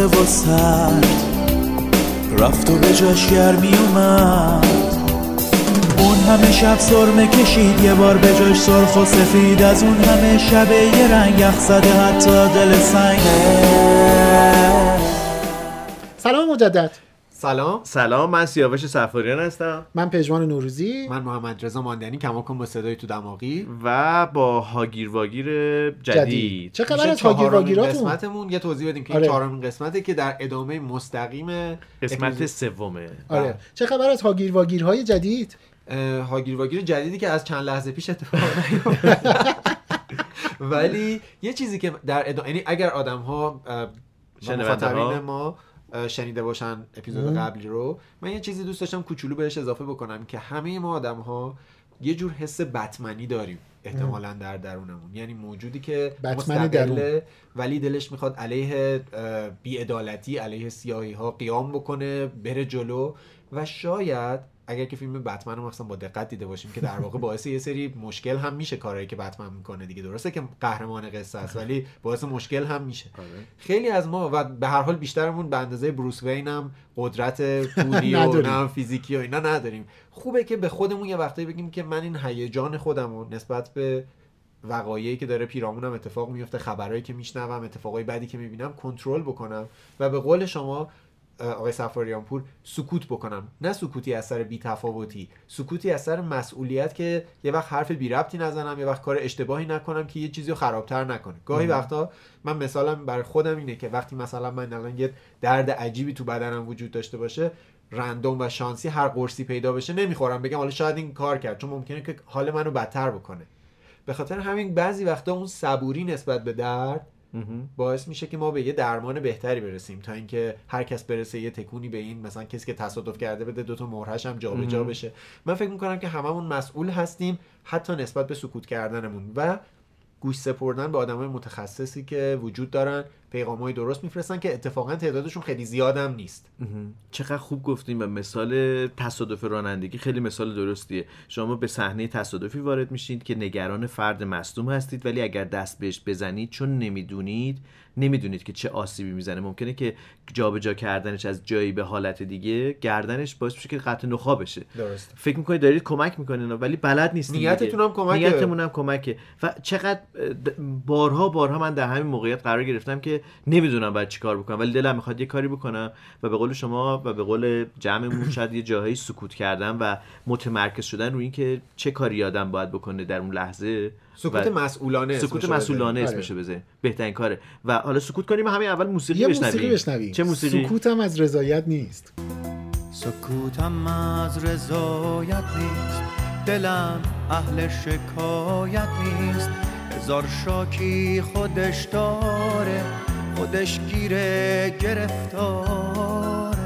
دل مرده و سرد رفت و به جاش گرمی اومد. اون همه شب سرمه کشید یه بار به جاش سرخ و سفید. از اون همه شب یه رنگ یخ زده حتی دل سنگه. سلام مجدد. سلام. سلام من سیاوش سفاریان هستم. من پژمان نوروزی. من محمد رضا ماندنی کماکن با صدای تو دماغی. و با هاگیر واگیر جدید, جدید. چه خبر از هاگیر چهارمین واگیراتون قسمتمون؟ یه توضیح بدیم که آره. این چهارمین قسمته که در ادامه مستقیم قسمت سومه. آره. چه خبر از هاگیر واگیرهای جدید؟ هاگیر واگیر جدیدی که از چند لحظه پیش اتفاق نیفتاد. ولی یه چیزی که در ادامه یعنی اگر آدم ها؟ ما شنیده باشن اپیزود قبلی رو. من یه چیزی دوست داشتم کوچولو بهش اضافه بکنم که همه ما آدم ها یه جور حس بتمنی داریم احتمالا در درونمون. یعنی موجودی که بتمن مستقله درون. ولی دلش می‌خواد علیه بیعدالتی علیه سیاهی ها قیام بکنه بره جلو. و شاید اگر که فیلم بتمن رو مثلا با دقت دیده باشیم که در واقع باعث یه سری مشکل هم میشه کارهایی که بتمن می‌کنه دیگه. درسته که قهرمان قصه است ولی باعث مشکل هم میشه. خیلی از ما و به هر حال بیشترمون به اندازه بروس وین هم قدرت پولی و. نه فیزیکی و اینا نداریم. خوبه که به خودمون یه وقتایی بگیم که من این هیجان خودم رو نسبت به وقایعی که داره پیرامونم اتفاق میفته خبرهایی که میشنوم اتفاقای بعدی که می‌بینم کنترل بکنم و به قول شما آقای سفاریان پور سکوت بکنم. نه سکوتی از سر بی‌تفاوتی سکوتی از سر مسئولیت که یه وقت حرف بی ربطی نزنم یه وقت کار اشتباهی نکنم که یه چیزی رو خرابتر نکنه. گاهی وقتا من مثالم برای خودم اینه که وقتی مثلا من الان یه درد عجیبی تو بدنم وجود داشته باشه رندوم و شانسی هر قرصی پیدا بشه نمی‌خورم. بگم حالا شاید این کار کرد چون ممکنه که حال منو بدتر بکنه. به خاطر همین بعضی وقتا اون صبوری نسبت به درد باعث میشه که ما به یه درمان بهتری برسیم تا اینکه هر کس برسه یه تکونی به این مثلا کسی که تصادف کرده بده دو تا مهرش هم جابجا بشه. من فکر می‌کنم که هممون مسئول هستیم حتی نسبت به سکوت کردنمون و گوش سپردن به آدمای متخصصی که وجود دارن پیغامهای درست میفرستن که اتفاقا تعدادشون خیلی زیادم نیست. چقدر خوب گفتیم و مثال تصادف رانندگی خیلی مثال درستیه. شما به صحنه تصادفی وارد میشید که نگران فرد مصدوم هستید ولی اگر دست بهش بزنید چون نمی‌دونید نمی‌دونید که چه آسیبی می‌زنه. ممکنه که جابجا کردنش از جایی به حالت دیگه گردنش باعث میشه که قطع نخا بشه درست فکر می‌کنید دارید کمک می‌کنین؟ ولی بلد نیستید نیتتون. هم کمکه. نیتمون هم کمکه. و چقدر بارها بارها من در همین موقعیت قرار گرفتم که نمی‌دونم باید چیکار بکنم ولی دلم می‌خواد یه کاری بکنم و به قول شما و به قول جمعمون شاید یه جاهایی سکوت کردن و متمرکز شدن روی اینکه چه کاری آدم باید بکنه در اون لحظه سکوت و مسئولانه سکوت مسئولانه آره. اسمشو بزنیم بهترین کاره. و حالا سکوت کنیم همین اول موسیقی یه بشنویم. موسیقی بشنویم. چه موسیقی؟ سکوتم از رضایت نیست. سکوتم از رضایت نیست. دلم اهل شکایت نیست. هزار شاکی خودش داره خودش گیره گرفتاره.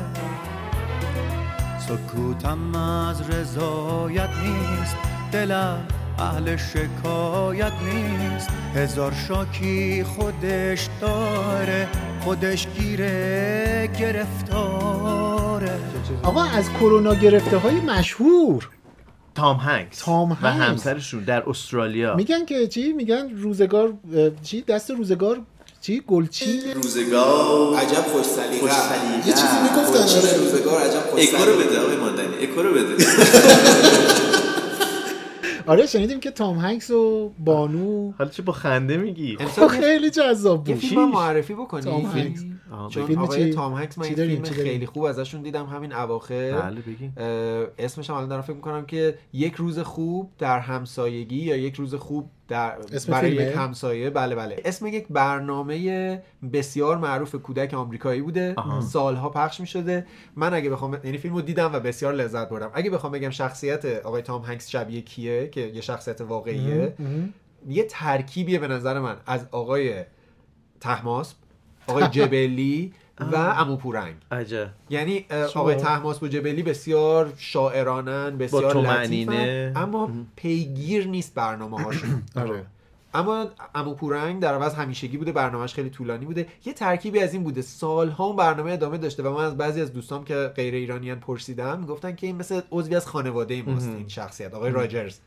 سکوتم از رضایت نیست دلم اهل شکایت نیست. هزار شاکی خودش داره خودش گیره گرفتاره. آقا از کرونا گرفته های مشهور. تام هنگس تام و هنگس. همسرشون در استرالیا. میگن که چی؟ میگن روزگار چی؟ دست روزگار چی؟ گلچین؟ روزگار عجب خوش سلیقه یه چیزی می‌گفتن. آره. روزگار عجب خوش اکو رو بده آقای ماندنی اکو رو بده. آره شنیدیم که تام هنگس و بانو. حالا چه با خنده میگی؟ خب خیلی جذاب یه بود فیلم هم معرفی بکنی. تام هنگس. چون فیلم آقای چی؟ تام هنگس من چی این داریم؟ فیلم چی داریم؟ خیلی خوب ازشون دیدم همین اواخر بله بگین اه، اسمش هم الان دارم فکر می‌کنم که یک روز خوب در همسایگی یا یک روز خوب در اسم برای فیلمه؟ یک همسایه بله بله اسم یک برنامه بسیار معروف کودک آمریکایی بوده آها. سالها پخش می‌شده من اگه بخوام یعنی فیلمو دیدم و بسیار لذت بردم اگه بخوام بگم شخصیت آقای تام هنگس شبیه کیه که یه شخصیت واقعیه یه ترکیبیه به نظر من از آقای تحماسب آقای جبلی و امو پورنگ. عجب. یعنی آقای تحماسب و جبلی بسیار شاعرانن بسیار. لطیفن اما پیگیر نیست برنامه هاشون آره. اما امو پورنگ در عوض همیشگی بوده برنامهش خیلی طولانی بوده. یه ترکیبی از این بوده. سالها اون برنامه ادامه داشته و من از بعضی از دوستام که غیر ایرانیان پرسیدم می‌گفتن که این مثل عضوی از خانواده ماست این شخصیت آقای راجرز.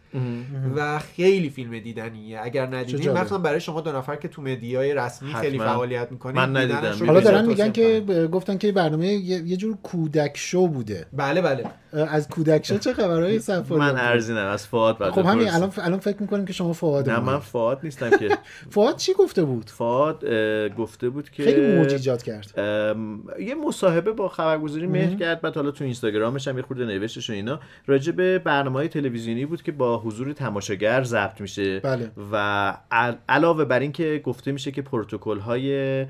و خیلی فیلم دیدنیه. اگر ندیدین. مثلا برای شما دو نفر که تو مدیای رسمی حتما. خیلی فعالیت می‌کنید من ندیدم. حالا دارن میگن که گفتن که برنامه یه, جور کودک شو بوده. بله بله. از کودک شو چه خبرهای صفا من ارزینم از فواد بعد خب همین. الان الان فکر می‌کنیم که شما فواد نه من فواد نیستم که. فواد چی گفته بود؟ فواد گفته بود که خیلی موج ایجاد کرد. یه مصاحبه با خبرگزاری مهر کرد بعد حالا تو اینستاگرامش هم یه خورده نوشتش و اینا. راجع به برنامه تلویزیونی بود که با حضور تماشاگر ضبط میشه. بله. و علاوه بر این که گفته میشه که پروتکل های ام،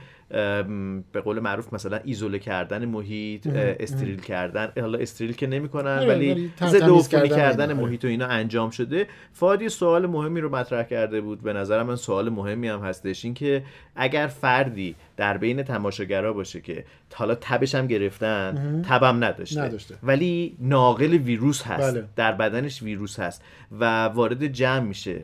به قول معروف مثلا ایزوله کردن محیط استریل کردن حالا استریل که نمی‌کنن ولی ضد عفونی کردن آره. محیط و اینا انجام شده. فاد یه سوال مهمی رو مطرح کرده بود. به نظر من سوال مهمی هم هستش. این که اگر فردی در بین تماشاگرها باشه که حالا تبش هم گرفتن تبم نداشته, نداشته. ولی ناقل ویروس هست بله. در بدنش ویروس هست و وارد جمع میشه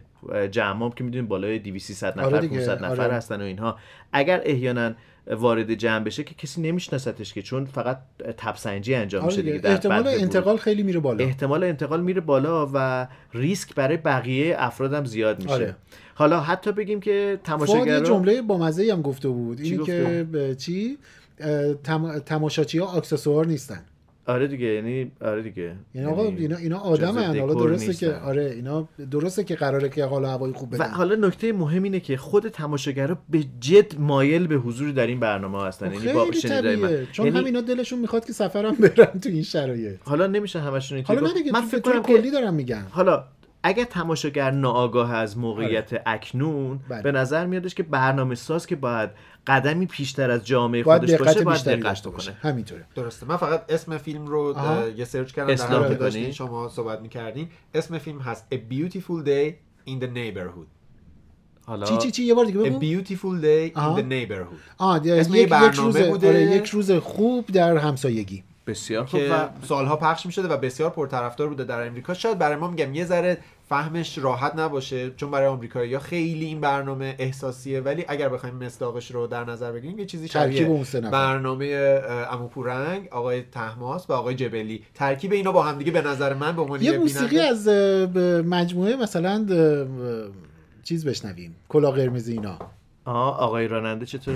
جمع هم که می‌دونیم بالای 200 300 نفر آره دیگه، 500 نفر آره. هستن و اینها اگر احیانا وارد جمع بشه که کسی نمیشناستش که چون فقط تبسنجی انجام آره میشه دیگه. در احتمال انتقال خیلی میره بالا. احتمال انتقال میره بالا و ریسک برای بقیه افرادم زیاد میشه. آره. حالا حتی بگیم که فواد یه جمله با هم گفته بود. اینی که چی؟ تم... تماشاچی ها آکسسوار نیستن. آره دیگه یعنی آره دیگه. یعنی آقا اینا اینا آدمن حالا درسته نیستن. که آره اینا درسته که قراره که حالا هوای خوب و بدن. حالا نکته مهم اینه که خود تماشاگرها به جد مایل به حضور در این برنامه هستن. خب یعنی با من. چون یعنی همینا دلشون می‌خواد که سفرم برن تو این شرایط. حالا نمیشه همشون حالا من تو فکر کنم کلی دارم میگم حالا اگر تماشاگر ناآگاه از موقعیت اکنون بله. به نظر میادش که برنامه ساز که باید قدمی پیشتر از جامعه باید خودش دقت باشه باید دقت بکنه همینطوره. درسته. من فقط اسم فیلم رو یه سرچ کردم در حالی؟ داشتین شما صحبت می‌کردین. اسم فیلم هست A Beautiful Day in the Neighborhood. حالا چی چی چی؟ یه بار دیگه A بگو. Beautiful Day آها. in the Neighborhood. آه اسم یک, یه یک برنامه روز بوده. آره یک روز خوب در همسایگی. بسیار خوب که و سالها پخش می‌شده و بسیار پرطرفدار بوده در امریکا. شاید برای ما میگم یه ذره فهمش راحت نباشه چون برای آمریکایی‌ها خیلی این برنامه احساسیه. ولی اگر بخوایم مصداقش رو در نظر بگیریم یه چیزی ترکیب شبیه اون سه نفر. برنامه اه، عمو پورنگ آقای تحماس و آقای جبلی. ترکیب اینا با همدیگه به نظر من به عنوان یه موسیقی بیننده- از مجموعه مثلا چیز بشنویم. کلا قرمز اینا. آه آقای راننده چطور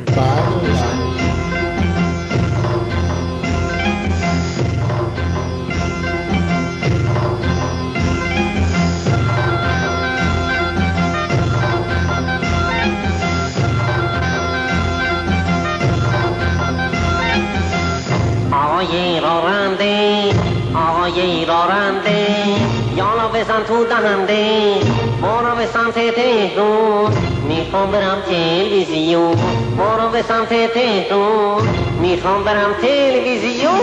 آقای راننده یالا بزن تو دهنده. برو به سمت تهرون می‌خوام برم تلویزیون. برو به سمت تهرون می‌خوام برم تلویزیون.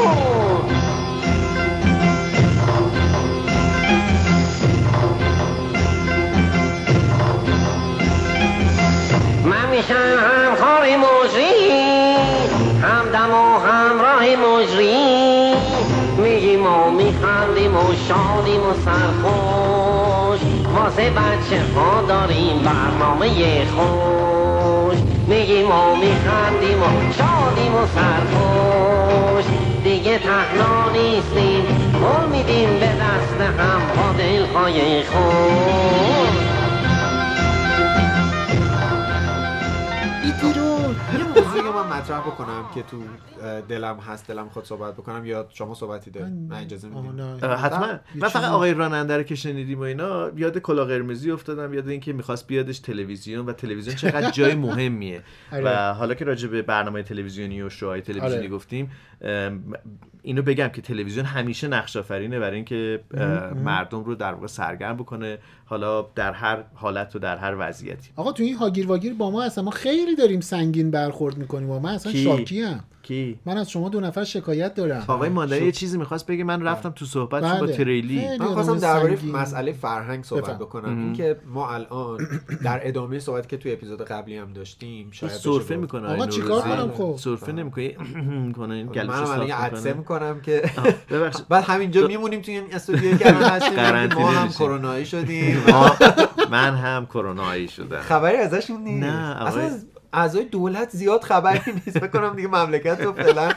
میشم همکار مجری. همدم و همراه مجری. میگیم و میخندیم و شادیم و سرخوش. واسه بچه ها داریم برنامه خوش. میگیم و میخندیم و شادیم و سرخوش. دیگه تنها نیستیم. گل میدیم به دست هم با دلهای خوش. مطرح بکنم که تو دلم هست دلم خود صحبت بکنم یا شما صحبتی دارید من اجازه. آه، حتما من فقط آقای راننده رو که شنیدیم و اینا یاد کلا قرمزی افتادم یاد اینکه می‌خواست بیادش تلویزیون و تلویزیون چقدر جای مهمیه آره. و حالا که راجع به برنامه تلویزیونی و شوهای تلویزیونی آره. گفتیم اینو بگم که تلویزیون همیشه نقش آفرینه برای اینکه مردم رو در واقع سرگرم بکنه حالا در هر حالت و در هر وضعیتی. آقا تو این هاگیر واگیر با ما اصلا ما خیلی داریم سنگین برخورد می‌کنیم و من اصلا کی؟ شاکی ام. کی؟ من از شما دو نفر شکایت دارم. آقای ماندنی یه چیزی می‌خواست بگه من رفتم تو صحبت با بله. تریلی. خیلی من خواستم درباره. مسئله فرهنگ صحبت بفهم. بکنم. اینکه ما الان در ادامه صحبت که توی اپیزود قبلی هم داشتیم شاید بشه سرفه. می‌کنه آقا چیکار کنم خب؟ سرفه نمی‌کنه می‌کنه منم الان عدسه می‌کنم که ببخشید. بعد همینجا میمونیم توی این استودیوی که الان هستیم. قرنطینه ما هم. کرونایی شدیم. من هم کرونایی شدم. خبری ازشون نیست. نه، اعضای دولت زیاد خبری نیست فکر کنم دیگه مملکت رو فعلا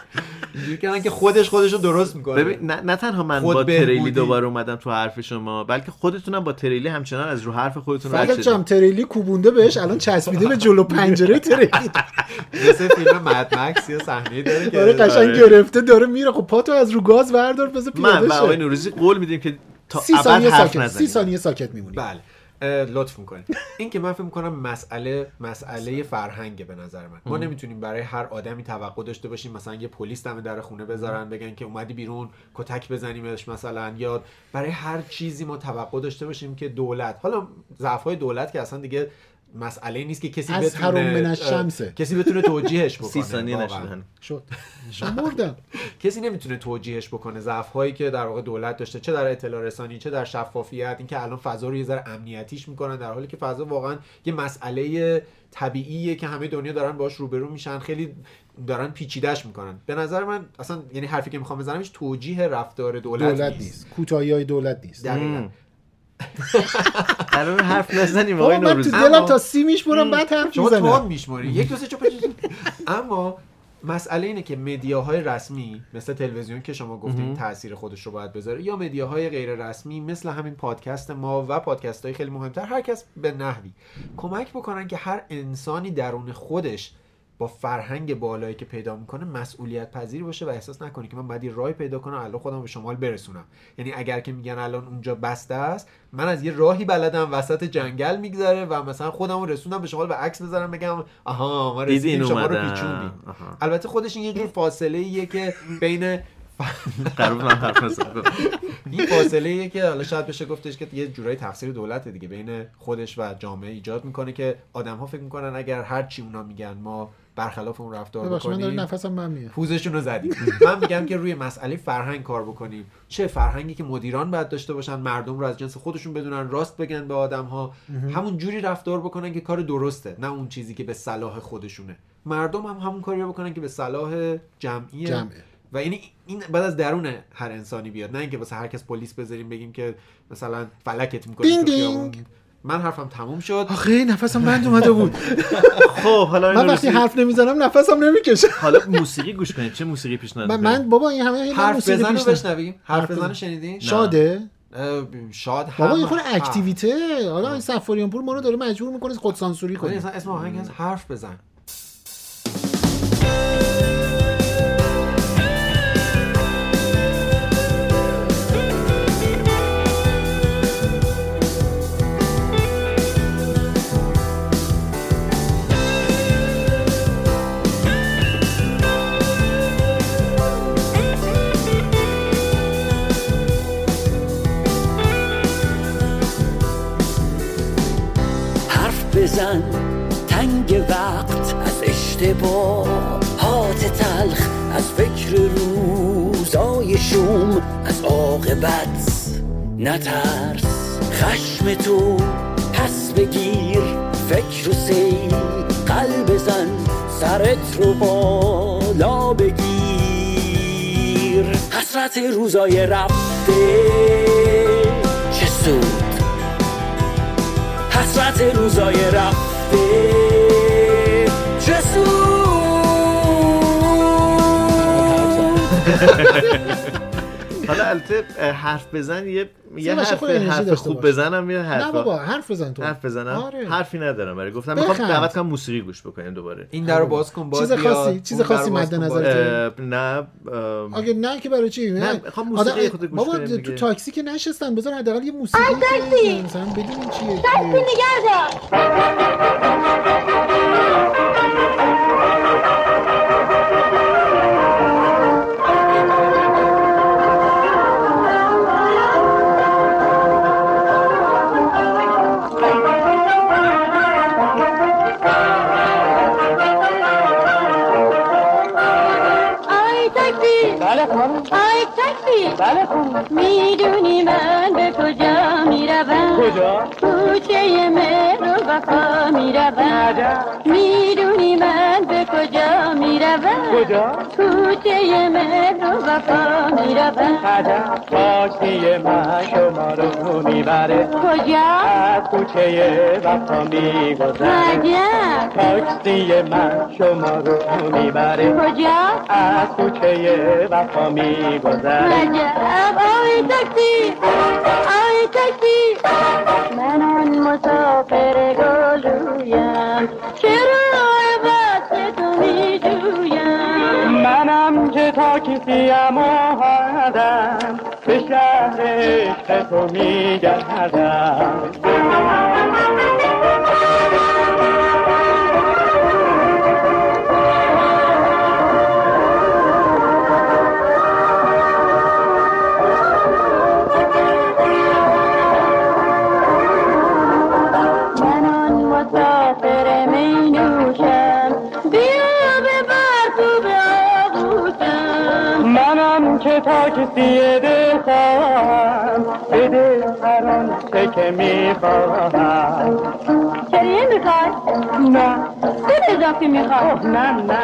اینجوری کردن که خودش خودش رو درست می‌کنه. ببین نه, نه تنها من خود با تریلی. دوباره اومدم تو حرف شما بلکه خودتونم با تریلی همچنان از رو حرف خودتون رد شدید. جام تریلی کوبونده بهش الان چسبیده به جلو پنجره تریلی. مثل فیلم مد مکس یا صحنه داره که داره قشنگ آره. گرفته داره میره. خب پاتو از رو گاز بردار بذار من و پیاده آقای نوروزی قول میدیم که تا سی ابد ثانیه حرف ساکت سی نزنیم. ثانیه ساکت میمونی بله. لطف می‌کنید این که من فکر می‌کنم مسئله مسئله فرهنگه به نظر من. ما نمی‌تونیم برای هر آدمی توقع داشته باشیم مثلا یه پلیس دم در خونه بذارن بگن که اومدی بیرون کتک بزنیمش مثلا یا برای هر چیزی ما توقع داشته باشیم که دولت حالا ضعف های دولت که اصلا دیگه مسئله نیست که کسی از بتونه من اه، الشمسه. کسی بتونه توجیهش بکنه. سی ثانیه شد. شمردم کسی نمی‌تونه توجیهش بکنه. ضعف هایی که در واقع دولت داشته چه در اطلاع رسانی چه در شفافیت اینکه الان فضا رو یه ذره امنیتیش می‌کنن در حالی که فضا واقعا یه مسئله طبیعیه که همه دنیا دارن باش روبرو میشن خیلی دارن پیچیدش می‌کنن. به نظر من اصلا یعنی حرفی که می‌خوام بزنم هیچ توجیه رفتار دولت, دولت نیست. کوتاهی های دولت نیست. دقیقاً. قرار حرف نزنیم آقای من تو نوروزی. دلم تا سی میشمرم بعد حرف شما تون می‌زنم میشماری یک دو سه چهار. اما مسئله اینه که مدیاهای رسمی مثل تلویزیون که شما گفتین تاثیر خودش رو باید بذاره یا مدیاهای غیر رسمی مثل همین پادکست ما و پادکست های خیلی مهمتر هر کس به نحوی کمک بکنن که هر انسانی درون خودش با فرهنگ بالایی که پیدا می‌کنه مسئولیت پذیر باشه و احساس نکنه که من باید یه راهی پیدا کنم الان خودم به شمال برسونم یعنی اگر که میگن الان اونجا بسته است من از یه راهی بلدم وسط جنگل میگذره و مثلا خودم رو رسوندم به شمال و عکس بزنم بگم آها ما رسیدیم شما رو. پیچوندیم. البته خودش این یه جور فاصله ایه که بین این فاصله ایه که حالا شاید بشه گفتش که یه جورایی تفسیر دولت دیگه بین خودش و جامعه ایجاد می‌کنه که آدم ها فکر می‌کنن اگر هر چی اونا میگن ما برخلاف اون رفتار من بکنیم نفسم من میاد پوزشون رو زدیم من میگم که روی مسئله فرهنگ کار بکنیم. چه فرهنگی که مدیران باید داشته باشن مردم رو از جنس خودشون بدونن راست بگن به آدم ها همون جوری رفتار بکنن که کار درسته نه اون چیزی که به صلاح خودشونه. مردم هم همون کاری رو بکنن که به صلاح جمعیه. جمعه. و یعنی این بعد از درون هر انسانی بیاد. نه اینکه واسه هر کس پلیس بذاریم بگیم که مثلا فلکت می‌کنیم من حرفم تموم شد. آخه نفسم بند اومده بود. خب حالا من وقتی حرف نمی‌زنم نفسم نمی‌کشه. حالا موسیقی گوش کنید. چه موسیقی پیشنهاد من؟ من بابا این همه حرف موسیقی بزن رو پیشنهاد- بشنویم. حرف حرف بزن رو بزن. شنیدین؟ شاده؟ شاد بابا هم. یه خورده. اکتیویته. حالا این سفاریان پور ما رو داره مجبور می‌کنه خود سانسوری اصلا اسم آهنگ حرف بزن. اشتباهات تلخ از فکر روزای شوم از عاقبت نترس. خشم تو پس بگیر فکر و سیر قلب بزن سرت رو بالا بگیر. حسرت روزای رفته چه سود؟ حسرت روزای رفته. چه حالا البته حرف بزن یه یه حرف حرف خوب باش. بزنم یه حرف نه بابا حرف بزن تو حرف بزنم آره. حرفی ندارم برای گفتم می‌خوام. دعوت کنم موسیقی گوش بکنیم دوباره این در رو باز کن باز چیز. خاصی- چیز خاصی مد نظر نه اگه نه که برای چی نه، می‌خوام موسیقی آدم- خود گوش بابا تو. تاکسی که نشستن بذار حداقل یه موسیقی مثلا بدونیم چیه چیه. آی بله خانم. آی تاکسی. بله خانم. می‌دونی من به کجا می‌روم؟ کجا؟ کوچه مهر. و وفا می‌روم می‌دونی من به کجا می‌روم. کجا؟ کوچه مهر و وفا می‌روم. عجب تاکسی من شما رو می‌بره. کجا؟ از کوچه وفا میگذره. عجب تاکسی من شما رو می‌بره. کجا؟ از کوچه وفا میگذره. عجب آی تاکسی. آی تاکسی. من آن که تاکسیم آمدم به شهر عشق تو میگردم؟ که تاکسی دل خواهم به دل هر آنچه که می‌خواهم چریه می‌خوای؟ نه چه اضافی می‌خوای؟ نه نه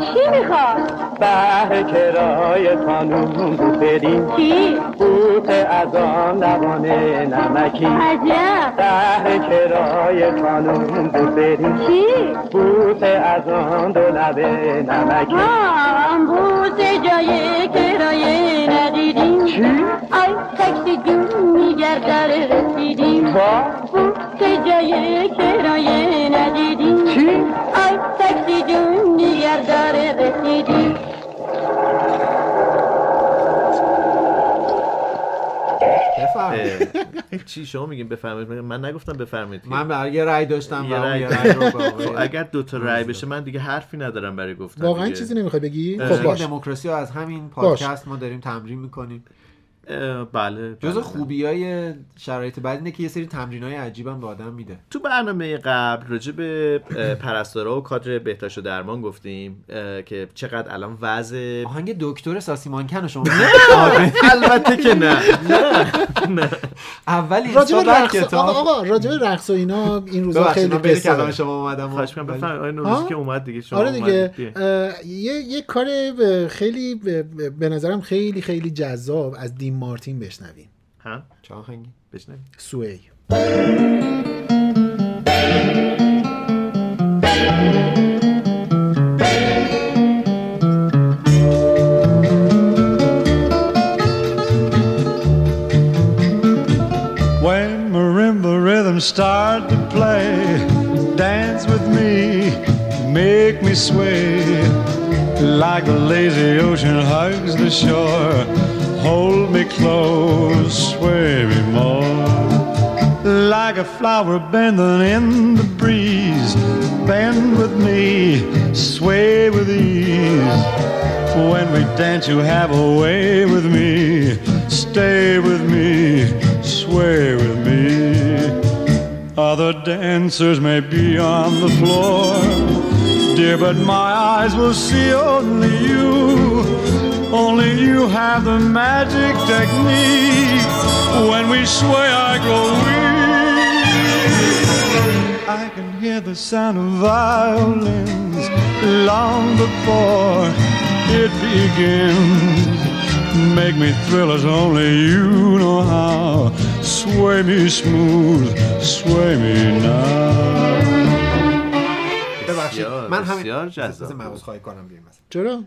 چی می‌خوای؟ بهر کرای خانوم بدین چی؟ بوت از آن لبان نمکی عجب بهر کرای خانوم بدین چی؟ بوت از آن دو لب نمکی آم بوسه جای چی؟ آی تاکسی جون میگر داره رسیدیم با بوسه جای کرایه ندیدیم چی؟ آی تاکسی جون میگر داره رسیدیم چی شما میگین بفرمایید؟ من نگفتم بفرمایید. من برای یه رأی داشتم یه رأی خب اگر دو تا رأی بشه من دیگه حرفی ندارم برای گفتن واقعا. چیزی نمی‌خوای بگی. خب باش. دموکراسی رو از همین پادکست ما داریم تمرین می‌کنیم. بله جز بله. خوبی های شرایط بعد اینه که یه سری تمرین های عجیبم به آدم میده. تو برنامه قبل راجع به پرستارا و کادر بهداشت و درمان گفتیم که چقدر الان وضع آهنگ دکتر ساسیمانکن رو شما البته که نه. نه. اول اینستا بعد رقص کتاب. آقا راجب رقص و اینا این روزا خیلی قصه کلام. شما اومدم خواهش کنم ولی- بفرمایید. آقای؟ نوروزی که اومد دیگه شما آره دیگه. یه یه کار خیلی به- به- به نظرم خیلی خیلی جذاب از دین مارتین بشنویم ها چه آهنگی بشنوید سوی When marimba rhythms start to play, dance with me, make me sway. Like the lazy ocean hugs the shore, hold me close, sway me more. Like a flower bending in the breeze, bend with me, sway with ease. When we dance, you have a way with me. Stay with me, sway with me. Other dancers may be on the floor, dear, but my eyes will see only you. Only you have the magic technique. When we sway, I grow weak. I can hear the sound of violins long before it begins. Make me thrill as only you know how. Sway me smooth, sway me now. ببخشید بسیار، من همین بسیار جذاب بذار من بود. عذرخواهی کنم بیایم مثلا چرا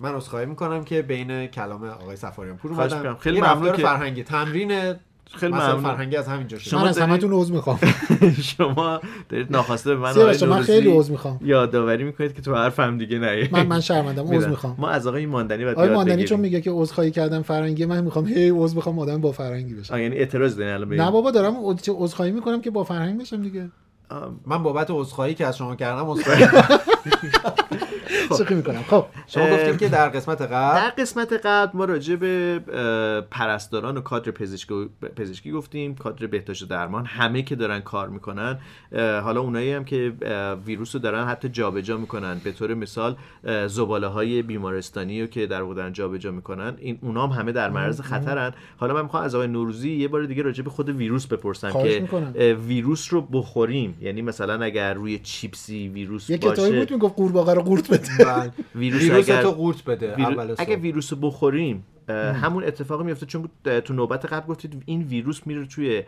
من عذرخواهی می‌کنم که بین کلام آقای سفاریان پور اومدم. خیلی ممنون فرهنگی تمرین خیلی ممنون. فرهنگی از همینجا شد. شما من از همتون عذر می‌خوام. شما دارید ناخواسته به من من خیلی عذر می‌خوام. یادآوری می‌کنید که تو حرف هم دیگه نه. من من شرمندم عذر می‌خوام. ما از آقای ماندنی باید آقای ماندنی. چون میگه که عذرخواهی کردم فرنگی من می‌خوام هی عذر بخوام آدم با فرنگی بشم یعنی اعتراض دارین الان؟ نه بابا دارم عذ- عذرخواهی می‌کنم که با فرهنگ بشم دیگه. من بابت عذرخواهی که از شما کردم عذرخواهی شوخی می‌کنم؟ خب شما گفتید که در قسمت در قبل قسمت قبل ما راجع به پرستاران و کادر پزشکی, پزشکی گفتیم. کادر بهداشت و درمان همه که دارن کار می‌کنن. حالا اونایی هم که ویروس رو دارن حتی جابجا می‌کنن. به طور مثال زباله های بیمارستانی رو که در واقع دارن جابجا می‌کنن این اونا هم همه در معرض خطرن. حالا من می‌خوام از آقای نوروزی یه بار دیگه راجع به خود ویروس بپرسم که می‌کنم. ویروس رو بخوریم. یعنی مثلا اگر روی چیپسی ویروس یه باشه کتابی بود می‌گفت قورباغه رو قورت بده. ویروس ویروس اگر- تو قورت بده ویرو- اول. اگه ویروس رو بخوریم همون اتفاقی میفته چون تو نوبت قبل گفتید این ویروس میره توی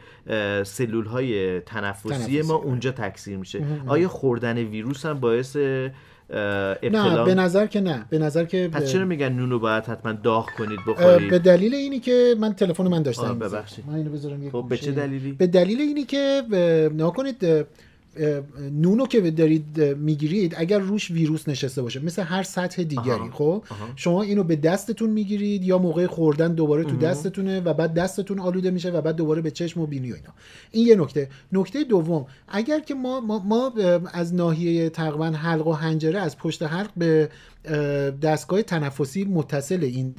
سلول های تنفسی, تنفسی، ما آره. اونجا تکثیر میشه آیا خوردن ویروس هم باعث اه، نه ابتلا به نظر که نه به نظر که پس چرا میگن نونو باید حتما داغ کنید بخورید به دلیل اینی که من تلفن من داشتم ببخشید. من اینو بذارم یه خب به. چه دلیلی به دلیل اینی که نگاه کنید نونو که دارید می‌گیرید اگر روش ویروس نشسته باشه مثل هر سطح دیگری. خب. شما اینو به دستتون می‌گیرید یا موقع خوردن دوباره تو دستتونه و بعد دستتون آلوده میشه و بعد دوباره به چشم و بینی و اینا این یه نکته نکته دوم اگر که ما ما, ما از ناحیه تقریبا حلق و حنجره از پشت حلق به دستگاه تنفسی متصل این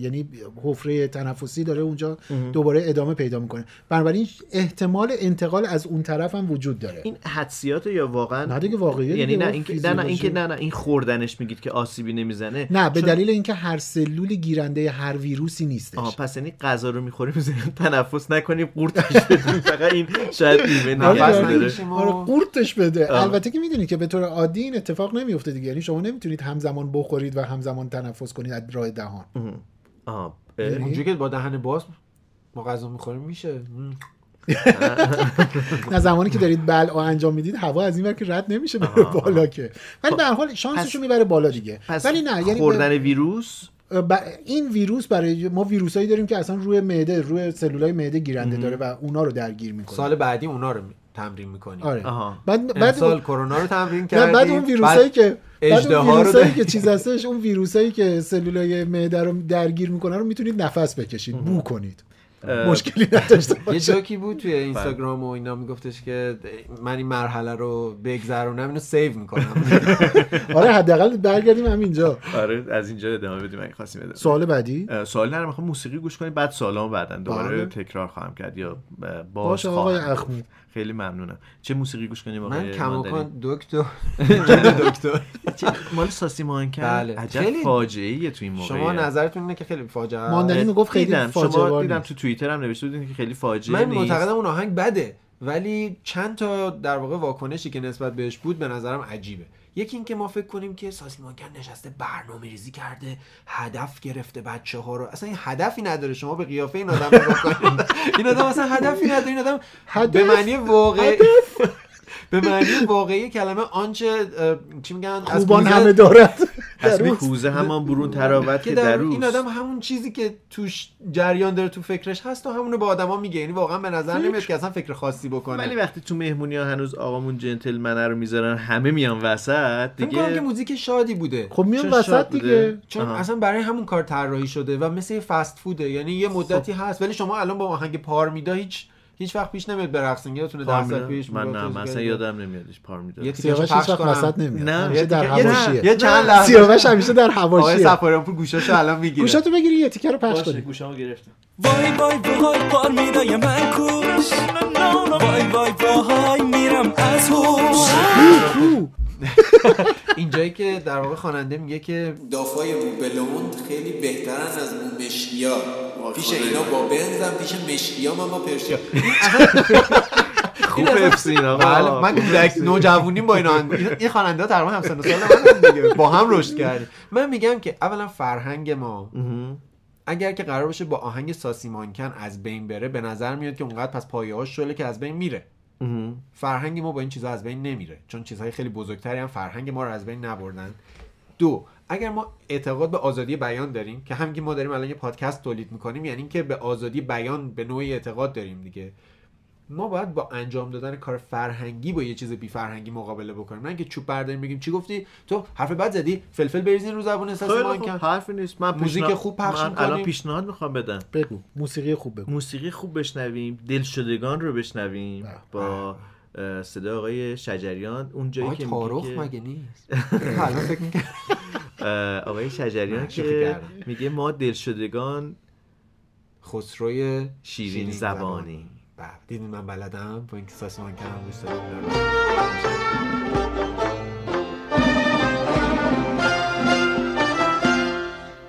یعنی حفره تنفسی داره اونجا دوباره ادامه پیدا می‌کنه. بنابراین احتمال انتقال از اون طرف هم وجود داره. این حدسیات یا واقعا؟ نه دیگه واقعیه یعنی نه اینکه نه نه اینکه نه نه این خوردنش میگید که آسیبی نمی‌زنه. نه به چون- دلیل اینکه هر سلول گیرنده هر ویروسی نیستش. آها پس یعنی غذا رو می‌خوریم تنفس نکنیم قورتش بدیم فقط این شاید ایمن آره، قورتش بده. البته که می‌دونید که به طور عادی این اتفاق نمیفته دیگه. یعنی شما نمی‌تونید همزمان بخورید و همزمان تنفس کنید از راه دهان. آه. اه. اونجوری که با دهن باز ما غذا می‌خوریم میشه. نه زمانی که دارید بلع انجام می‌دید هوا از این ور که رد نمیشه بره بالا که. ولی به هر حال شانسشو می‌بره بالا دیگه. ولی نه یعنی خوردن ویروس؟ ب- این ویروس برای ما ویروسایی داریم که اصلا روی معده روی سلولای معده گیرنده داره و اونا رو درگیر می‌کنه. سال بعدی اونا رو می- تمرین می‌کنیم آره. آها. بعد بعد اون- کرونا رو تمرین کردیم بعد اون ویروسایی بعد که اون رو که چیز هستش اون ویروسایی که سلولای معده رو درگیر می‌کنه رو می‌تونید نفس بکشید بو کنید. مشکلی نداشته یه جوکی بود توی اینستاگرام و اینا میگفتش که من این مرحله رو بگذرونم اینو سیو می‌کنم. آره حداقل برگردیم همینجا. آره از اینجا ادامه بدیم اگه خواستیم ادامه سوال بعدی؟ سوال نرم می‌خوام موسیقی گوش کنیم بعد سوالامو بعدا دوباره بله. تکرار خواهم کرد یا باز باشه آقای خواهم. اخمو خیلی ممنونم چه موسیقی گوش کنیم من؟ کماکان دکتر دکتر چه- مال ساسی مانکن بله. عجب خیلی- فاجعه ایه تو این موقع شما نظرتون اینه که خیلی فاجعه؟ ماندنی می‌گفت خیلی دیدم فاجعه شما دیدم. تو توییتر هم نوشته بودین که خیلی فاجعه من معتقدم اون آهنگ بده ولی چند تا در واقع واکنشی که نسبت بهش بود به نظرم عجیبه یکی اینکه ما فکر کنیم که ساسی مانکن نشسته برنامه ریزی کرده هدف گرفته بچه ها رو. اصلا این هدفی نداره. شما به قیافه این آدم نگاه کنید. این آدم اصلا هدفی نداره. این آدم هدف؟ به معنی واقعی به معنی واقعی کلمه آنچه چی میگن؟ از خوبان همه دارد دروس. کوزه همان برون تراوت که در این آدم همون چیزی که توش جریان داره تو فکرش هست و همونو به آدما میگه. یعنی واقعا به نظر نمیاد که اصلا فکر خاصی بکنه. ولی وقتی تو مهمونی ها هنوز آقامون جنتلمنه رو می‌ذارن همه میان وسط کنم که دیگه موزیک شادی بوده. خب میان وسط شاد بوده. دیگه. چون آها. اصلا برای همون کار طراحی شده و مثل یه فست فوده یعنی یه مدتی هست ولی شما الان با آهنگ پارمیدا هیچ هیچ وقت پیش نمیاد برقصین یادتونه در سال پیش من نه اصلا یادم نمیادش پار یه می‌داد تیکش سیاوش پخش. وسط نمیاد. نه. یه در تیکه- یه- حواشیه یه چند لحظه. سیاوش همیشه در آقای حواشیه سفاریان پور گوشاشو الان می‌گیره. گوشاتو بگیری یه تیکه رو پخش کنی. گوشامو گرفتم. وای وای وای پار میدای من کوش وای وای وای میرم از هوش. اینجایی که در واقع خواننده میگه که دافای بلوند خیلی بهترن از مشکیا. پیش اینا با بنزم پیش مشکیا من با پرشیا. خوب افسین بله آقا من کودک نوجوانیم با اینا. این خواننده ها تقریبا همسن و سال من دیگه. با هم رشد کردیم. من میگم که اولا فرهنگ ما اگر که قرار باشه با آهنگ ساسی مانکن از بین بره به نظر میاد که اونقدر پس پایه هاش شله که از بین میره. فرهنگ ما با این چیزها از بین نمیره. چون چیزهای خیلی بزرگتری هم فرهنگ ما رو از بین نبردن. دو اگر ما اعتقاد به آزادی بیان داریم که که ما داریم الان یه پادکست تولید می‌کنیم یعنی اینکه به آزادی بیان به نوعی اعتقاد داریم دیگه. ما باید با انجام دادن کار فرهنگی با یه چیز بی فرهنگی مقابله بکنیم. نه اینکه چوب برداریم بگیم چی گفتی؟ تو حرف بد زدی. فلفل بریزین رو زبون احساس خوب کن حرفی نیست. من موزیک خوب پخش من. الان پیشنهاد می‌خوام بدم. بگو. موسیقی خوب بگو. موسیقی خوب بشنویم. دلشدگان رو بشنویم. به. با اه، صدای آقای شجریان. اون جایی که تارخ میگه که مگه نیست؟ الان فکر می‌کردم. اه، آقای شجریان که. میگه ما دلشدگان خسروی شیرین زبانی بله دیدین من بلدم؟ با اینکه ساسمان کردم گوش دادم اینا رو.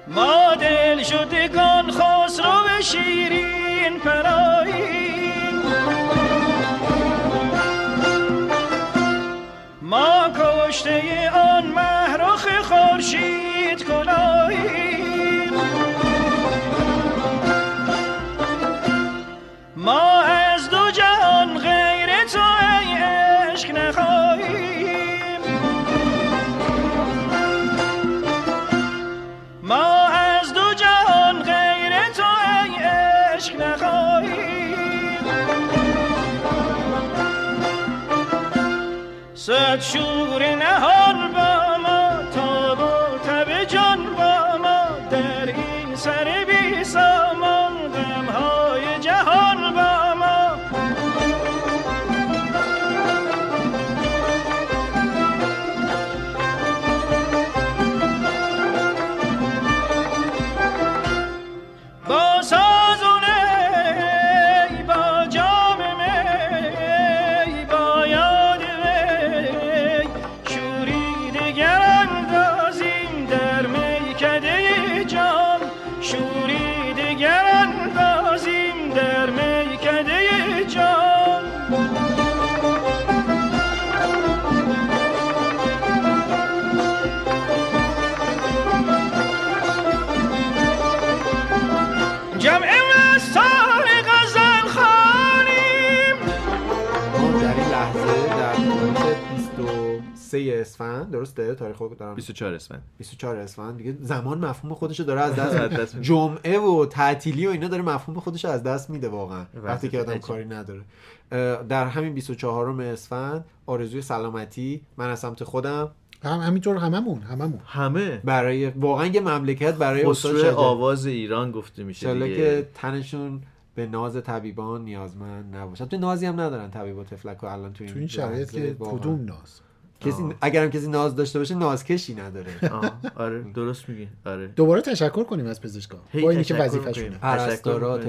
ما دل شدگان خسرو شیرین پراییم ما کشته 兄24 اسفند. 24 اسفند. دیگه زمان مفهوم خودش رو داره از دست. جمعه و تعطیلی و اینا داره مفهوم خودش از دست میده واقعا. وقتی که آدم. کاری نداره. در همین 24 اسفند آرزوی سلامتی. من از سمت خودم. هم همینطور هممون هممون. همه. برای واقعا یه مملکت برای استاد خسرو. آواز ایران گفته میشه دیگه. که تنشون به ناز طبیبان نیازمند نباشد تو نازی هم ندارن طبیب و تفلک و الان تو این, تو این شرایط که. کدوم ناز؟ کسی اگرم کسی ناز داشته باشه نازکشی نداره آه، آره درست میگی آره دوباره تشکر کنیم از پزشکا هی با اینی که تشکر وظیفه‌شونه. پرستارا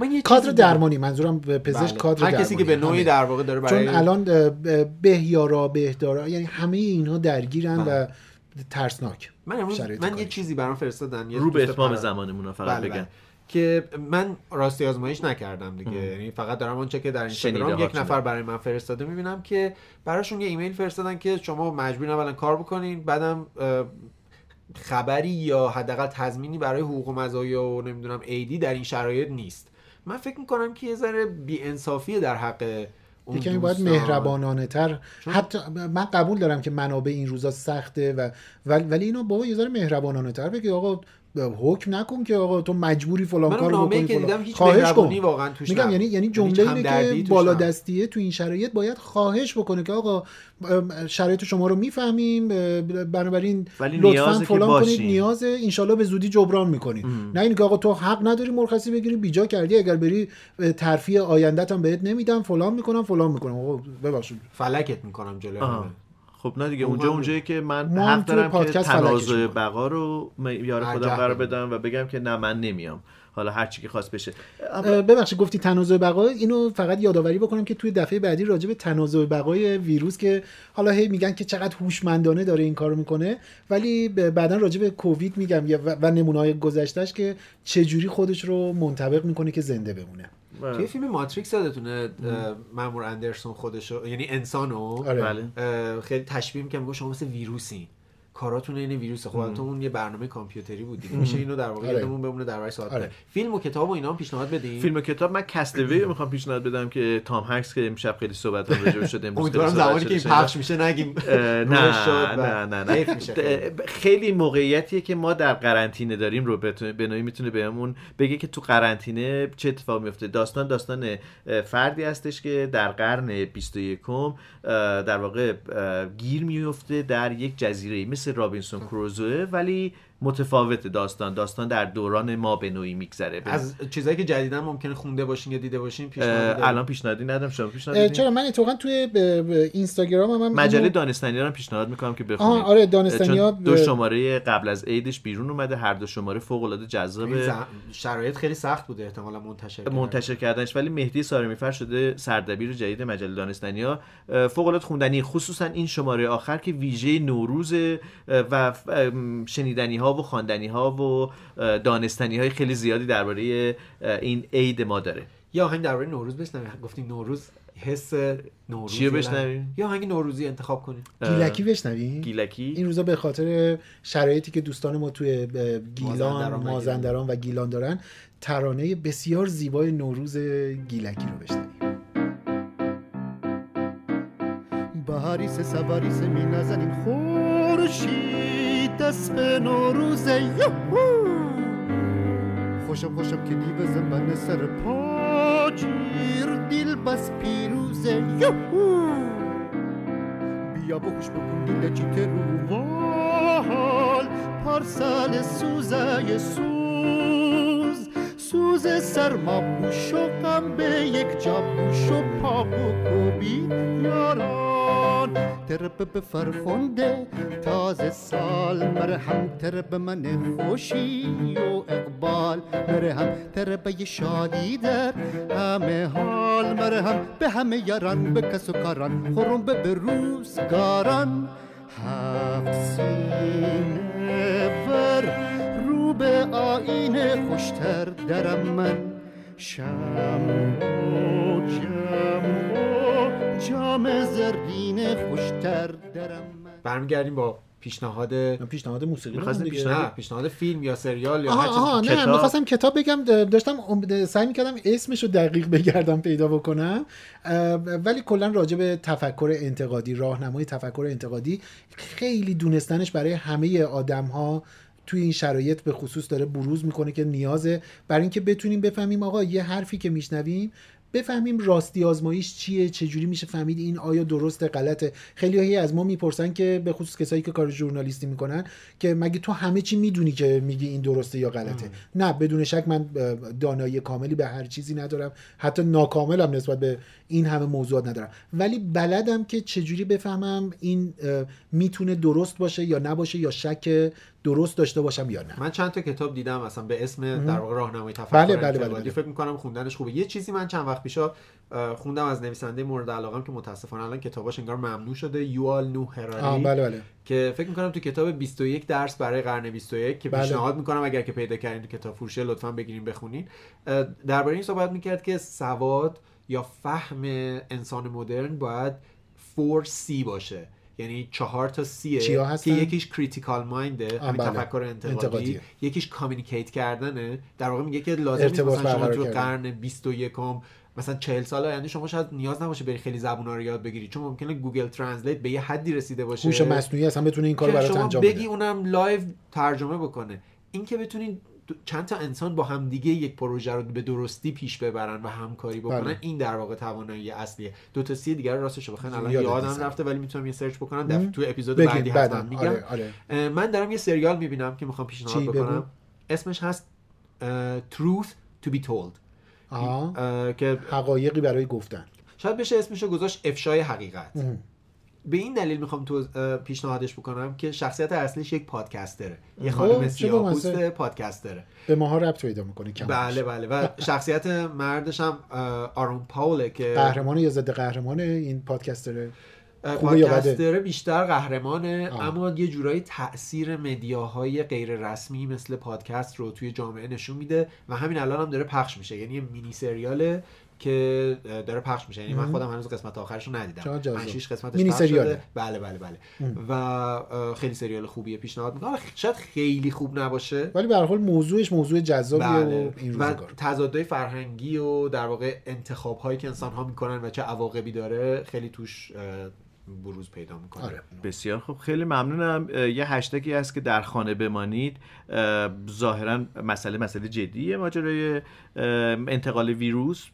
من یه کادر. درمانی منظورم به پزشک بله. کادر هر کسی که به. نوعی. در واقع داره برای چون الان اه، ب- بهیارا بهدارا یعنی همه اینها درگیرن و ترسناک من من یه. چیزی برام فرستادن یه رو به اتمام زمانمون فقط بله، بگم بله. که من راستی آزمایش نکردم دیگه. یعنی فقط دارم آنچه که در اینستاگرام یک. نفر برای من فرستاده. می‌بینم که براشون یه ایمیل فرستادن که شما مجبورین اولا کار بکنین بعدم خبری یا حداقل تضمینی برای حقوق و مزایا و نمی‌دونم ایدی در این شرایط نیست. من فکر می‌کنم که یه ذره بی‌انصافیه در حق کمی باید دوستان. مهربانانه تر حتی من قبول دارم که منابع این روزا سخته و ولی, ولی اینو بابا یه ذره مهربانانه تر بگی آقا حکم نکن که آقا تو مجبوری فلان کارو بکنی که فلان. دیدم هیچ خواهش کن واقعا توش میگم. یعنی یعنی هیچ جمله اینه که بالا. دستیه تو این شرایط باید خواهش بکنه که آقا شرایط شما رو می‌فهمیم بنابراین لطفا فلان کنید. نیاز انشالله به زودی جبران می‌کنید نه اینکه آقا تو حق نداری مرخصی بگیری بیجا کردی اگر بری ترفیع آیندت هم بهت نمیدم فلان می‌کنم فلان می‌کنم آقا ببخشید فلکت می‌کنم جلوی. خب نه دیگه اون اونجا اونجایی که من حق دارم که تنازع. بقا رو یار خودم قرار. بدم و بگم که نه من نمیام حالا هر چی که خواست بشه ببخشید گفتی تنازع بقا اینو فقط یادآوری بکنم که توی دفعه بعدی راجع به تنازع بقای ویروس که حالا هی میگن که چقدر هوشمندانه داره این کارو می‌کنه ولی بعدا راجع به کووید میگم و, و نمونه‌های گذشتهش که چجوری خودش رو منطبق می‌کنه که زنده بمونه توی فیلم ماتریکس یادتونه مامور اندرسون خودشو یعنی انسانو آره. بله. خیلی تشبیه می‌کنم میگه شما مثل ویروسی. کاراتون این ویروسه خب البته اون یه برنامه کامپیوتری بود دیگه. میشه اینو در واقع آره. یادمون بمونه در برای ساعت آره. فیلم و کتاب و اینا هم پیشنهاد بدین. فیلم و کتاب من کستوی رو می‌خوام پیشنهاد بدم که تام هنگس که امشب خیلی صحبت هم راجع شده امروز امیدوارم زمانی که این. پخش میشه نگیم. نه نه نه نه. خیلی. موقعیتیه که ما در قرنطینه داریم رو به نوعی می‌تونه بهمون بگه که تو قرنطینه چه اتفاق میفته. داستان داستان فردی هستش که در قرن 21 در واقع گیر میفته در یک جزیره مثل رابینسون کروزوه ولی متفاوت داستان. داستان در دوران ما به نوعی میگذره. از چیزایی که جدیدا ممکنه خونده باشین یا دیده باشین دارین؟ الان پیشنهادی ندم شما. پیشنهاد چرا؟ من اتفاقا توی ب- ب- اینستاگرام هم مجله دانستانی رو پیشنهاد می‌کنم که بخونید. آره دانستانیا چون دو شماره قبل از عیدش بیرون اومده. هر دو شماره فوق العاده جذاب ز- شرایط خیلی سخت بوده احتمالا منتشر کردن. منتشر کردنش. ولی مهدی سارمیفر شده سردبیر جدید مجله دانستانیا فوق العاده خوندنی خصوصا این شماره آخر که ویژه نوروز و شنیدنی ها و خواندنی ها و دانستنی های خیلی زیادی درباره این عید ما داره. یا آهنگ درباره نوروز بشنویم. گفتی نوروز حس نوروز چیو بشنویم؟ یا آهنگ نوروزی انتخاب کنید گیلکی بشنویم؟ گیلکی. این روزا به خاطر شرایطی که دوستان ما توی گیلان مازندران و مازندران و گیلان دارن ترانه بسیار زیبای نوروز گیلکی رو بشنویم. بهاریس سواریس می نزنیم خورشید. دست به نوروز یوهو! خوشم خوشم که دیو زنبن سر پاچیر دیل بس پیروز یوهو! بیا بکش بکن دیل چیت رو وال پارسال سوزای سوز. سوز سرما بوش و به یک جا بوش و پا بکوبید یاران ترپ به فرخنده تازه سال مرهم ترپ من خوشی و اقبال مرهم ترپ شادی در. همه حال مرهم به همه یاران به کس و کاران خورم به روزگاران. هفت سینه ور رو به آینه خوشتر درم من. شم و جم و جام زرین خوشتر درم برمیگردیم با پیشنهاد پیشنهاد موسیقی دیگه. پیشنهاد- نه پیشنهاد فیلم یا سریال یا آها هر آها چیز نه کتاب. می‌خواستم کتاب بگم داشتم سعی می‌کردم اسمش رو دقیق بگردم پیدا بکنم ولی کلا راجع به تفکر انتقادی راهنمای تفکر انتقادی خیلی دونستنش برای همه آدم ها توی این شرایط به خصوص داره بروز می‌کنه که نیازه. برای اینکه بتونیم بفهمیم آقا یه حرفی که میشنویم بفهمیم راستی آزماییش چیه چجوری میشه فهمید این آیا درسته غلطه. خیلی هایی از ما می‌پرسن که به خصوص کسایی که کار ژورنالیستی می‌کنن که مگه تو همه چی می‌دونی که میگی این درسته یا غلطه؟ نه بدون شک من دانایی کاملی به هر چیزی ندارم. حتی ناکاملم نسبت به این همه موضوعات ندارم. ولی بلدم که چجوری بفهمم این می‌تونه درست باشه یا نباشه یا شک درست داشته باشم یا نه. من چند تا کتاب دیدم مثلا به اسم در واقع راهنمای تفکر بله، بله،. بله، بله. فکر می‌کنم خوندنش خوبه. یه چیزی من چند وقت پیشا خوندم از نویسنده مورد علاقم که متاسفانه الان کتاباش انگار ممنوع شده یوال نو آه هرالی بله بله. که فکر می‌کنم تو کتاب 21 درس برای قرن 21 که بله. پیشنهاد می‌کنم اگر که پیدا کردین تو کتاب فروشه لطفا بگیرین بخونین. درباره این صحبت می‌کرد که سواد یا فهم انسان مدرن باید 4C باشه. یعنی چهار تا C ئه که؟ یکیش critical mind ه همین بله. تفکر انتقادی انتقادیه. یکیش communicate کردنه در واقع میگه که لازم نیست مثلا شما تو. قرن 21 مثلا 40 سال آینده شما شاید نیاز نباشه بری خیلی زبونا رو یاد بگیری چون ممکنه Google Translate به یه حدی رسیده باشه هوش مصنوعی اصلا بتونه این کارو برات انجام بگی بده اونم live ترجمه بکنه این که بتونین چند تا انسان با همدیگه یک پروژه رو به درستی پیش ببرن و همکاری بکنن بله. این در واقع توانایی اصلیه دو تا سی دیگر رو راستش بخواین الان یادم. رفته ولی می‌تونم یه سرچ بکنم در. تو اپیزود بعدی حتما بعدم. میگم آره، آره. من دارم یه سریال می‌بینم که می‌خوام پیشنهاد. بکنم اسمش هست Truth to be told اه، که حقایقی برای گفتن شاید بشه اسمشو گذاشت افشای حقیقت ام. به این دلیل می‌خوام تو پیشنهادش بکنم که شخصیت اصلیش یک پادکستره یه خانم سیاه‌پوست. پادکستره به ماها ربط پیدا می‌کنه کمش. بله بله و شخصیت مردش هم آرون پاوله که قهرمان یا ضد قهرمان این پادکستره؟ پادکستر بیشتر قهرمانه آه. اما یه جورایی تاثیر مدیاهای غیر رسمی مثل پادکست رو توی جامعه نشون میده و همین الان هم داره پخش میشه یعنی یه مینی سریاله که داره پخش میشه یعنی من. خودم هنوز قسمت آخرش رو ندیدم چقدر جذاب. 5 6 قسمتش مینی پخش سریاله. شده بله بله بله. و خیلی سریال خوبیه پیشنهاد می‌کنم شاید خیلی خوب نباشه ولی به هر حال موضوعش موضوع جذابیه بله. و این و تضادهای فرهنگی و در واقع انتخاب هایی که انسان ها می‌کنن و چه عواقبی داره خیلی توش بروز پیدا می‌کنه. آره. بسیار خوب. خیلی ممنونم. یه هشتگی هست که در خانه بمانید. اه، ظاهرا مسئله مسئله جدیه ماجرای انتقال ویروس.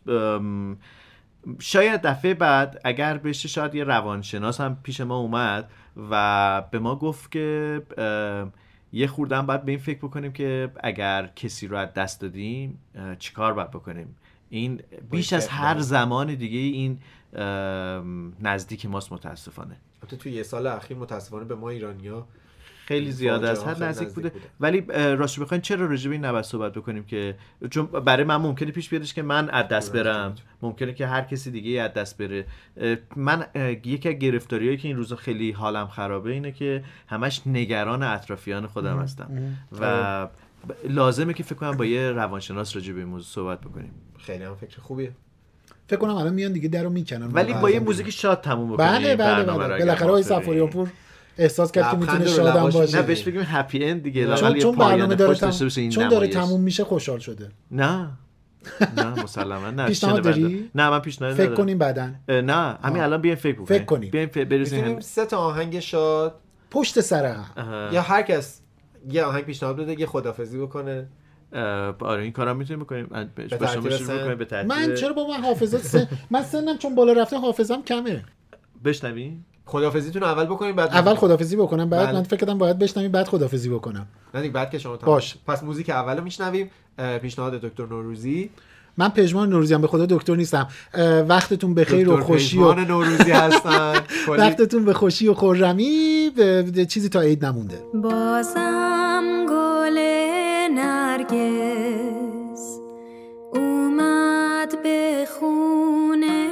شاید دفعه بعد اگر بشه شاید یه روانشناس هم پیش ما اومد و به ما گفت که یه خورده هم باید به این فکر بکنیم که اگر کسی رو از دست دادیم چیکار باید بکنیم؟ این بیش از هر زمان دیگه این نزدیک ماست متاسفانه. البته توی یه سال اخیر متاسفانه به ما ایرانیا خیلی زیاد از حد نزدیک بوده. بوده. ولی راستش بخواین چرا راجع به این نباید صحبت بکنیم که؟ چون برای من ممکنه پیش بیادش که من از دست برم. ممکنه که هر کسی دیگه از دست بره. من یکی از گرفتاریایی که این روزا خیلی حالم خرابه اینه که همش نگران اطرافیان خودم هستم. و لازمه که فکر کنم با یه روانشناس راجع به این موضوع صحبت بکنیم. خیلی هم فکر خوبیه. فکر کنم الان میان دیگه درو می‌کنن ولی با یه موزیک شاد تموم بکنیم بله بله بله. بالاخره آقای. سفاریان پور احساس کرد که می‌تونه شادم باشه نه بهش بگیم هپی اند دیگه. چون یه چون پایان برنامه داره خوش داشته باشه تم... این چون داره. تموم میشه خوشحال شده. نه. نه مسلما نه پیشنهاد. داری؟ نه من پیشنهاد فکر ندارم. کنیم بعدا. نه همین الان بیاین فکر بکنیم فکر کنیم. بیاین می‌تونیم سه تا آهنگ شاد. پشت سر هم. یا هر کس یه آهنگ پیشنهاد بده یه خدافزی بکنه. آره این کارم می‌تونیم بکنیم. به به ترتیب من چرا با من حافظه سن... من سنم چون بالا رفته حافظم کمه. بشنویم. خدافزیتون اول بکنیم بعد اول خدافزی بکنم بعد بله. من فکر کردم باید بشنویم بعد خدافزی بکنم. نه دیگه بعد که شما تمام. باش. پس موزیک اول رو میشنویم. پیشنهاد دکتر نوروزی. من پژمان نوروزی هم به خدا دکتر نیستم. وقتتون به خیر و خوشی پژمان و نوروزی هستن. وقتتون به خوشی و خرمی به- چیزی تا عید نمونده. بازم نرگس اومد به خونه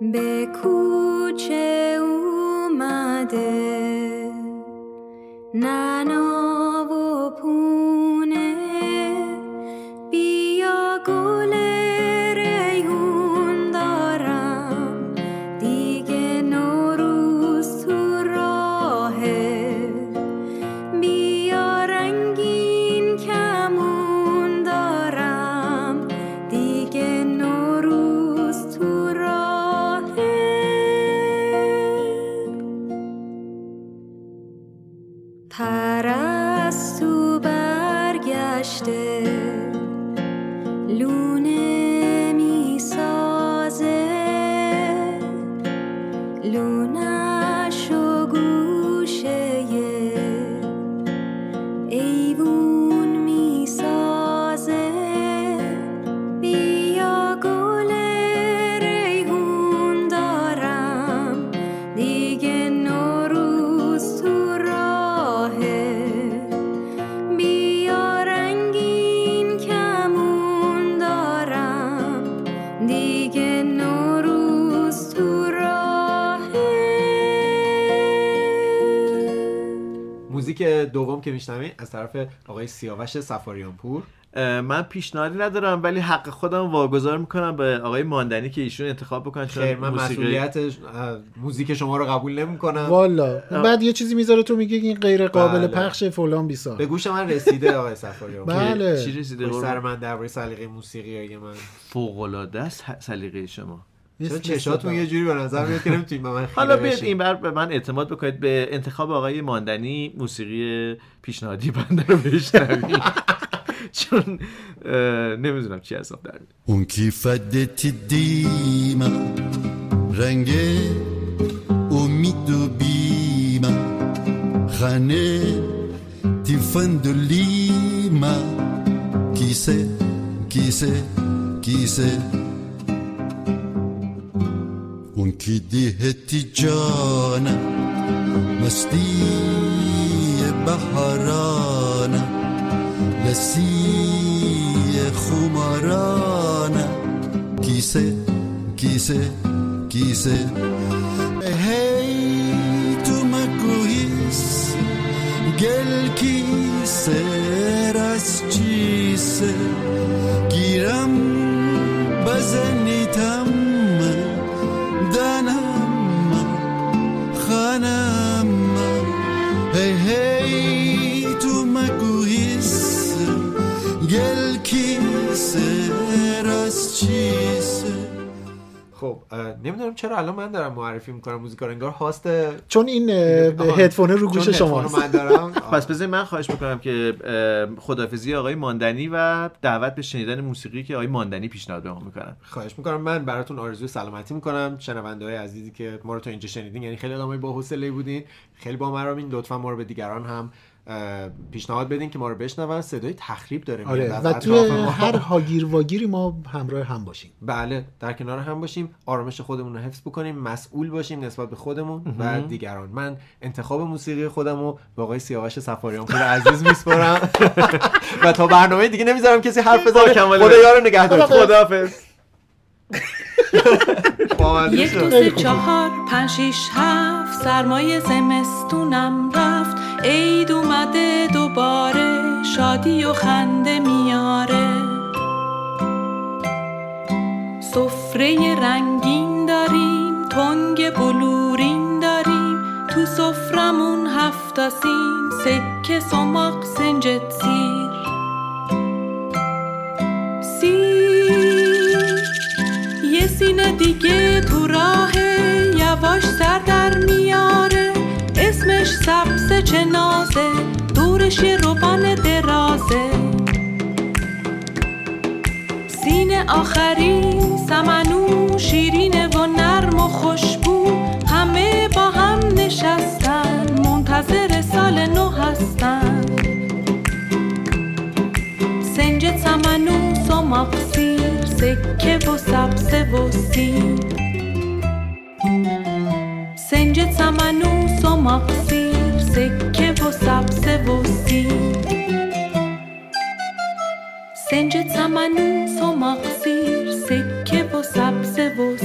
به کوچه اومده. ننا موزیک دوم که میشنویم از طرف آقای سیاوش سفاریان پور من پیشنهادی ندارم ولی حق خودم واگذار می‌کنم به آقای ماندنی که ایشون انتخاب بکنن چون خیر من موسیقی- مسئولیت موزیک شما رو قبول نمی‌کنم. والا. بعد یه چیزی می‌ذاره تو میگه این غیر قابل بله. پخش فلان بیسار. به گوش من رسیده آقای سفاریان. بله. چی رسیده؟ سر؟ من درباره سلیقه موسیقی من. فوق العاده است سلیقه شما. چون چشاتون یه جوری به نظر میاد که نمی‌تونید به من حالا بیاید بشین. این بر به من اعتماد بکنید به انتخاب آقای ماندنی موسیقی پیشنهادی بنده رو بشنوید چون نمی‌دونم چی حساب در میاد. اون کیفدت دیما رنگ امید و بیما خانه تیفندلیما کیسه کیسه کیسه. اون کی دیهتی جانا مستی بهارانا لسی خمارانا کیسه کیسه کیسه هی تو مکویس گل کیسه راست چیسه گیرم خب نمی‌دونم چرا الان من دارم معرفی می‌کنم موزیکار انگار هاست چون این هدفونه رو گوش رو من دارم. پس بذارید من خواهش می‌کنم که خدافزی آقای ماندنی و دعوت به شنیدن موسیقی که آقای ماندنی پیشنهاد به ما می‌کنن. خواهش می‌کنم. من براتون آرزوی سلامتی می‌کنم. شنونده های عزیزی که ما رو تا اینجا شنیدین یعنی خیلی آدمای با حوصله بودین. خیلی با مرامین لطفا ما رو به دیگران هم پیشنهاد بدین که ما رو بشنون. صدای تخریب داره. آره و توی ما. هر هاگیر واگیری ما همراه هم باشیم. بله در کنار هم باشیم. آرامش خودمون رو حفظ بکنیم. مسئول باشیم نسبت به خودمون و دیگران. من انتخاب موسیقی خودم رو به آقای سیاوش سفاریان پور عزیز میسپارم. و تا برنامه دیگه نمی‌ذارم کسی حرف بزنه. کمال خدا یار نگهدار خداحافظ. یک. دو سه چهار پنج شیش هفت سرمایه زمستونم رفت. عید اومده دوباره شادی و خنده میاره. سفره رنگین داریم تنگ بلورین داریم. تو سفرمون هفت سین سکه سماق سنجت سیر. سیر. یه سینه دیگه تو راه یواش سر در میاره. اسمش سبز چه نازه دورش یه روبان درازه. سینه آخری سمنو شیرینه و نرم و خوشبو همه با هم نشستن منتظر سال نو هستن. سنج سمنو سماق سیر سکه و سبزه و سیر. سنج سمنو سماق سکه و سبزه و سیر سنج تمنوس و سکه و سبزه و